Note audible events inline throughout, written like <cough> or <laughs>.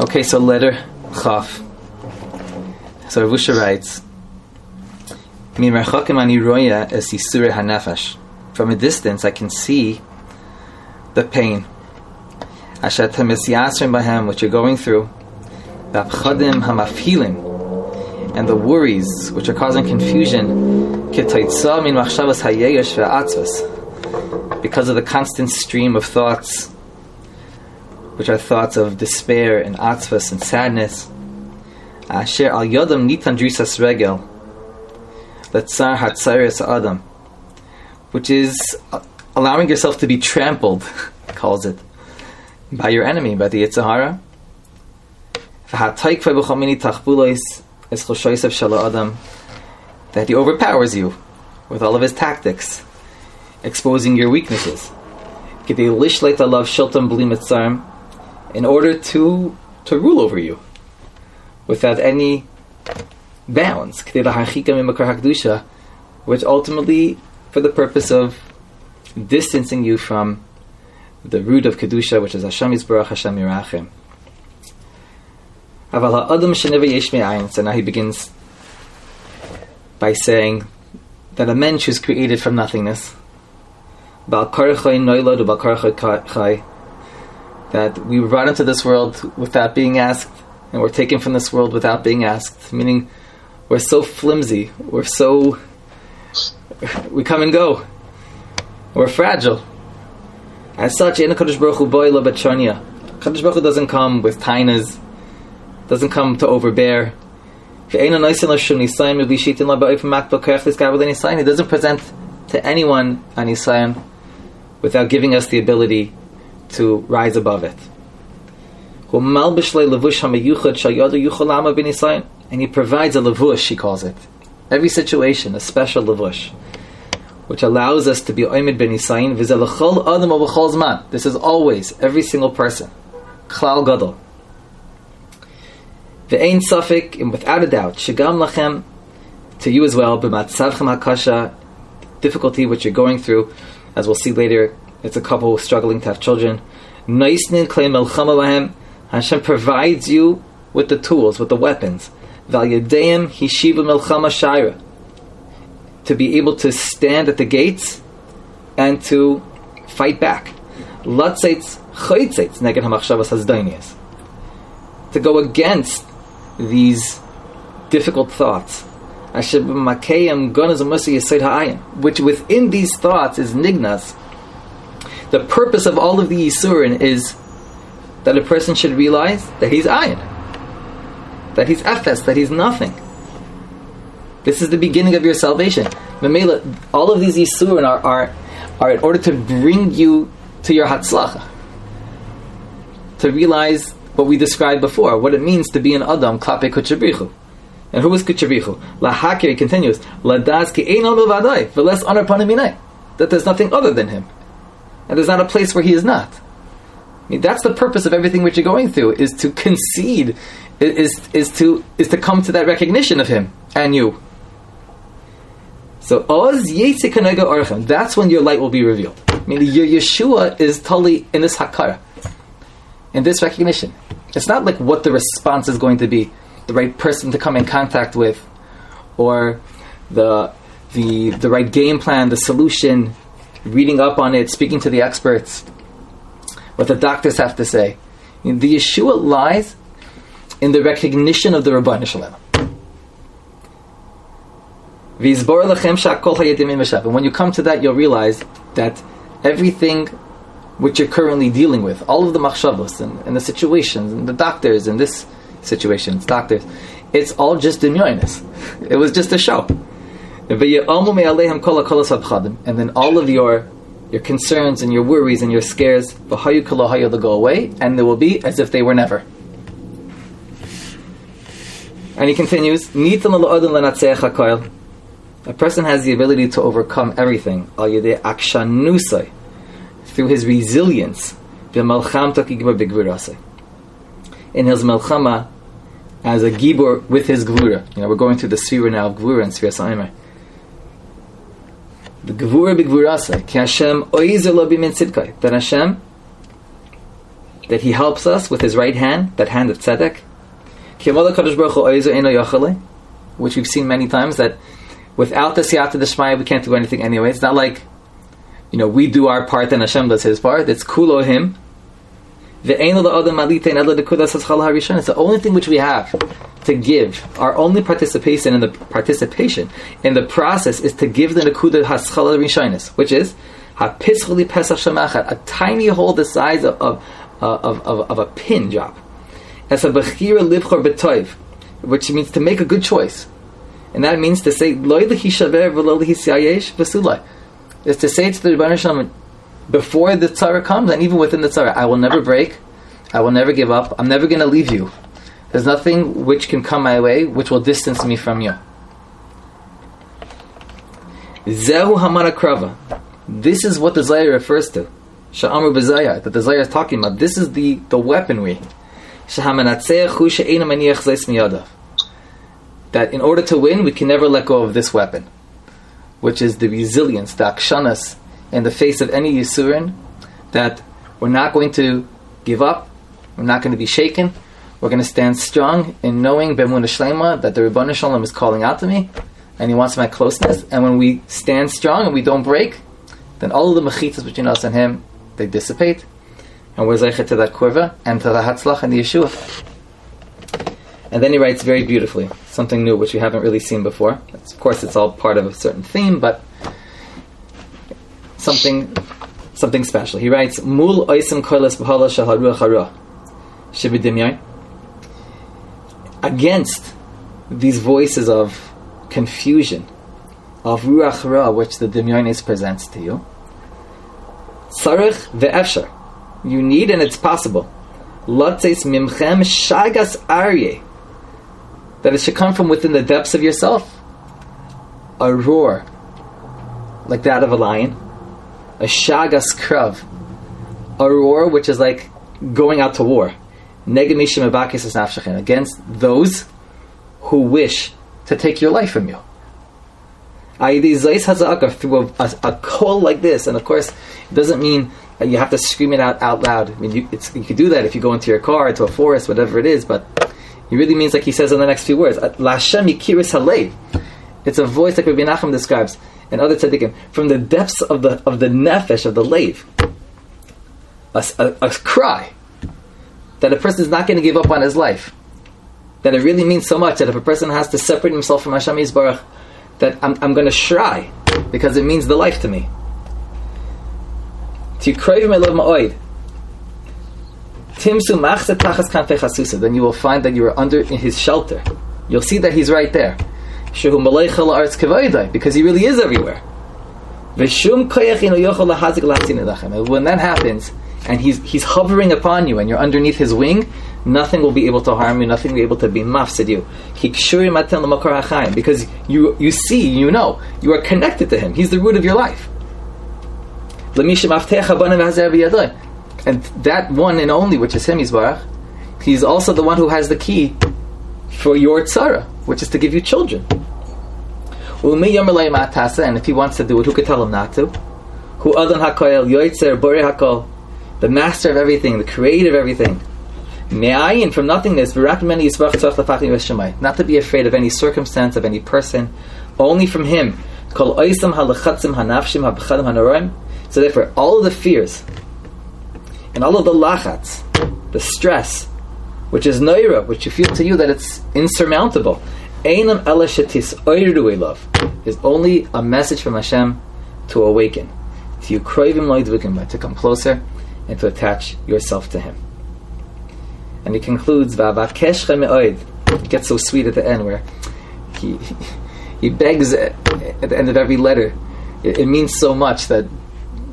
Okay, so letter Chaf. So Ravusha writes, Min ani roya es yisure hanefesh. From a distance, I can see the pain. Asher temes yasrim bahem, which you're going through. V'apchadim hamafhilim, and the worries which are causing confusion. Ketaitza min machshavas hayeyesh ve'atzvas. Because of the constant stream of thoughts, which are thoughts of despair and atzvas and sadness. Asher al yodam nitan drisas regel. Letzar hatzaris adam. Which is allowing yourself to be trampled, <laughs> calls it, by your enemy, by the Yitzhahara. That he overpowers you with all of his tactics, exposing your weaknesses. In order to to rule over you without any bounds, which ultimately for the purpose of distancing you from the root of Kedusha, which is Hashem Yisbarach Hashem Yirachim. So now he begins by saying that a mensch who's created from nothingness, that we were brought into this world without being asked, and we're taken from this world without being asked, meaning we're so flimsy, we're so. we come and go, we're fragile. As such, in Kaddish Baruch Hu b'tshania. Kaddish Baruch Hu doesn't come with tainas, doesn't come to overbear. He doesn't present to anyone an Isayan without giving us the ability to rise above it. And he provides a levush, he calls it. Every situation, a special levush which allows us to be Oimid ben zman. This is always, every single person. Klal gadol. Ve'ein safik, and without a doubt, shagam lachem, to you as well, b'matzavchem hakasha, difficulty which you're going through, as we'll see later, it's a couple struggling to have children. Hashem provides you with the tools, with the weapons. To be able to stand at the gates and to fight back. To go against these difficult thoughts. Which within these thoughts is nignas. The purpose of all of the Yisurin is that a person should realize that he's ayin, that he's efes, that he's nothing. This is the beginning of your salvation. Mamela, all of these yisurin are, are, are in order to bring you to your hatzlacha. To realize what we described before, what it means to be an adam klape kuchabrichu. And who is kuchabrichu? Lahakir continues, ladas ki ein vadai, v'les panaminai. That there's nothing other than him. And there's not a place where he is not. I mean, that's the purpose of everything which you're going through, is to concede, is, is, to, is to come to that recognition of him and you. So Oz Kanega Orchem, that's when your light will be revealed. Meaning your Yeshua is totally in this Hakara, in this recognition. It's not like what the response is going to be, the right person to come in contact with, or the the the right game plan, the solution, reading up on it, speaking to the experts, what the doctors have to say. the Yeshua lies in the recognition of the Rabban Shalom. And when you come to that, you'll realize that everything which you're currently dealing with, all of the machshavos and, and the situations and the doctors and this situation, it's doctors, it's all just demyonis. It was just a show. And then all of your your concerns and your worries and your scares, they'll go away, and they will be as if they were never. And he continues, a person has the ability to overcome everything through his resilience in his melchama as a gibor with his gvura. You know, we're going through the sphere now of gvura and sphere sa'imer. The gvura b'gvurase, ki Hashem b'min tzidkai, that Hashem that He helps us with His right hand, that hand of tzedek. Which we've seen many times that without the siyata d'shmaya we can't do anything anyway. It's not like you know we do our part and Hashem does His part. It's kulo Him. It's the only thing which we have to give. Our only participation in the participation in the process is to give the nekuda haschala rishonis, which is hapischali pesach shemachat, a tiny hole the size of of, of, of, of a pin drop. As a bechira livchor betoiv, which means to make a good choice, and that means to say loy lehishaver v'lo lehisyayesh v'sulai, is to say to the Rebbeinu Shalom, before the tzara comes, and even within the tzara, I will never break, I will never give up, I'm never going to leave you. There's nothing which can come my way which will distance me from you. Zehu Hamarakrava. This is what the Zayah refers to. Sha'amru B'Zayah, that the Zayah is talking about. This is the, the weaponry. That in order to win, we can never let go of this weapon, which is the resilience, the akshanas, in the face of any Yisurin, that we're not going to give up, we're not going to be shaken, we're going to stand strong in knowing Bemun Shlema that the Ribbon Shalom is calling out to me, and He wants my closeness. And when we stand strong and we don't break, then all of the mechitas between us and Him they dissipate, and we're zeichet to that kurva and to the hatzlach and the Yeshua. And then he writes very beautifully something new which we haven't really seen before. It's, of course, it's all part of a certain theme, but something something special. He writes, "Mul oisim koilas b'hala shaharuach hara shibidimyan." Against these voices of confusion, of ruach ra, which the dimyonis presents to you, sarich ve'efshar, you need and it's possible. Latzes mimchem shagas arye, that it should come from within the depths of yourself, a roar like that of a lion. A shagas krav, a roar which is like going out to war, against those who wish to take your life from you. Through a, a, a call like this, and of course, it doesn't mean that you have to scream it out out loud. I mean, you, you can do that if you go into your car, into a forest, whatever it is, but it really means like he says in the next few words. It's a voice like Rabbi Nachum describes and other tzaddikim, from the depths of the of the nefesh of the lave, a, a, a cry that a person is not going to give up on his life. That it really means so much that if a person has to separate himself from Hashem Yisbarach, that I'm, I'm going to shry because it means the life to me. To crave my love ma'oid. Then you will find that you are under in his shelter. You'll see that he's right there because he really is everywhere. When that happens, and he's he's hovering upon you, and you're underneath his wing, nothing will be able to harm you, nothing will be able to be mafsid you. Because you you see, you know, you are connected to him. He's the root of your life. And that one and only, which is him, he's also the one who has the key for your tzara, which is to give you children. And if he wants to do it, who could tell him not to? Who Adon Hakoel, Yoitzer, Bore Hakol, the master of everything, the creator of everything. Me'ayin from nothingness, not to be afraid of any circumstance, of any person, only from him. So therefore, all of the fears and all of the lachats, the stress, which is noira, which you feel to you that it's insurmountable, is only a message from Hashem to awaken, you to come closer and to attach yourself to Him. And he concludes, It gets so sweet at the end where he <laughs> he begs at the end of every letter. It, it means so much that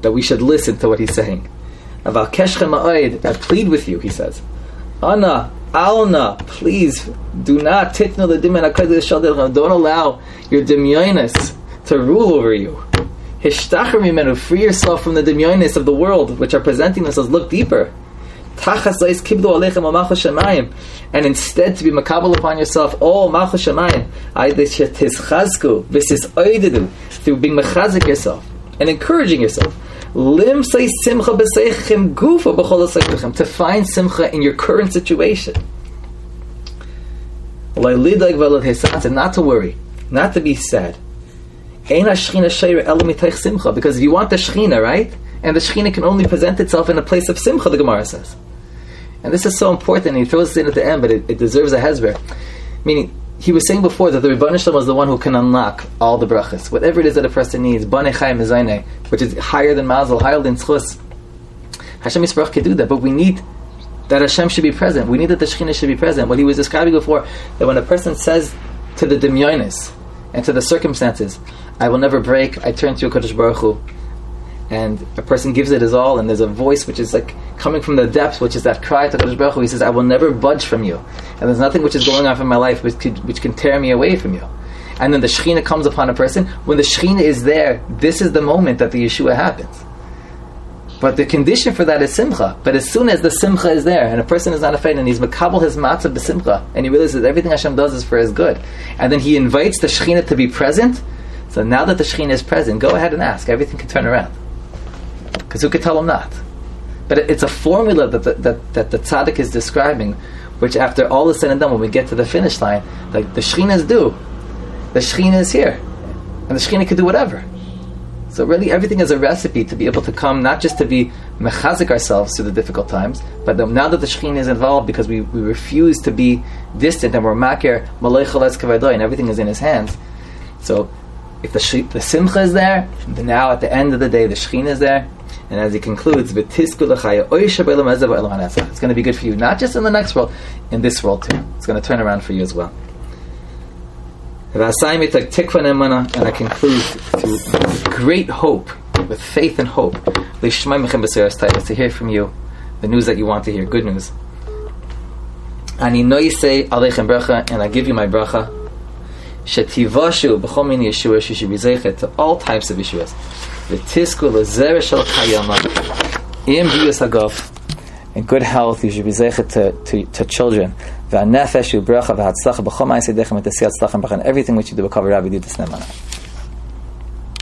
that we should listen to what he's saying. I plead with you, he says. Anna, Alna, please do not titna the Don't allow your demyonis to rule over you. Hishtachar mimenu, free yourself from the demyonis of the world, which are presenting themselves. Look deeper. Alechem shemayim, and instead to be makabel upon yourself all malchus shemayim. Aydeshet hischazku, visis oididu, through being mechazik yourself and encouraging yourself. Limsay simcha b'seichim gufa. To find simcha in your current situation. Not to worry, not to be sad. Because if you want the Shechina, right? And the Shechina can only present itself in a place of Simcha, the Gemara says. And this is so important, and he throws it in at the end, but it, it deserves a hezber. Meaning, he was saying before that the Rebbeinu Shalom is the one who can unlock all the brachas. Whatever it is that a person needs, which is higher than Mazel, higher than Tzchus. Hashem Yisbarach can do that, but we need that Hashem should be present. We need that the Shekhinah should be present. What he was describing before, that when a person says to the Dimyonis and to the circumstances, I will never break, I turn to Kodesh Baruch Hu, and a person gives it his all, and there's a voice which is like coming from the depths, which is that cry to Kodesh Baruch Hu. He says, "I will never budge from you," and there's nothing which is going on in my life which, could, which can tear me away from you. And then the Shechina comes upon a person. When the Shechina is there, this is the moment that the Yeshua happens. But the condition for that is simcha. But as soon as the simcha is there, and a person is not afraid, and he's makabel his matzah b'simcha, and he realizes everything Hashem does is for his good, and then he invites the Shechina to be present. So now that the Shechina is present, go ahead and ask. Everything can turn around. Because who could tell him not? But it's a formula that the, that, that the tzaddik is describing, which after all is said and done, when we get to the finish line, like the Shekhinah do, the Shekhinah is here. And the Shekhinah can do whatever. So really everything is a recipe to be able to come, not just to be mechazik ourselves through the difficult times, but now that the Shekhinah is involved because we, we refuse to be distant and we're makir, and everything is in his hands. So if the, the simcha is there, now at the end of the day the Shekhinah is there, and as he concludes, it's going to be good for you, not just in the next world, in this world too. It's going to turn around for you as well. And I conclude to great hope, with faith and hope, to hear from you the news that you want to hear, good news. And I give you my bracha. Shetivashu b'chol min Yeshua, she should to all types of Yeshuas. V'tisku l'zereh shel kayama. Im biyus hagov. In good health, you should be zeichet to, to, to children. V'anefesh yu bracha v'hatzlacha b'chol ma'aseh dechem et esiyat tzlachem b'chan. Everything which you do, b'kav rabbi, do this nemana.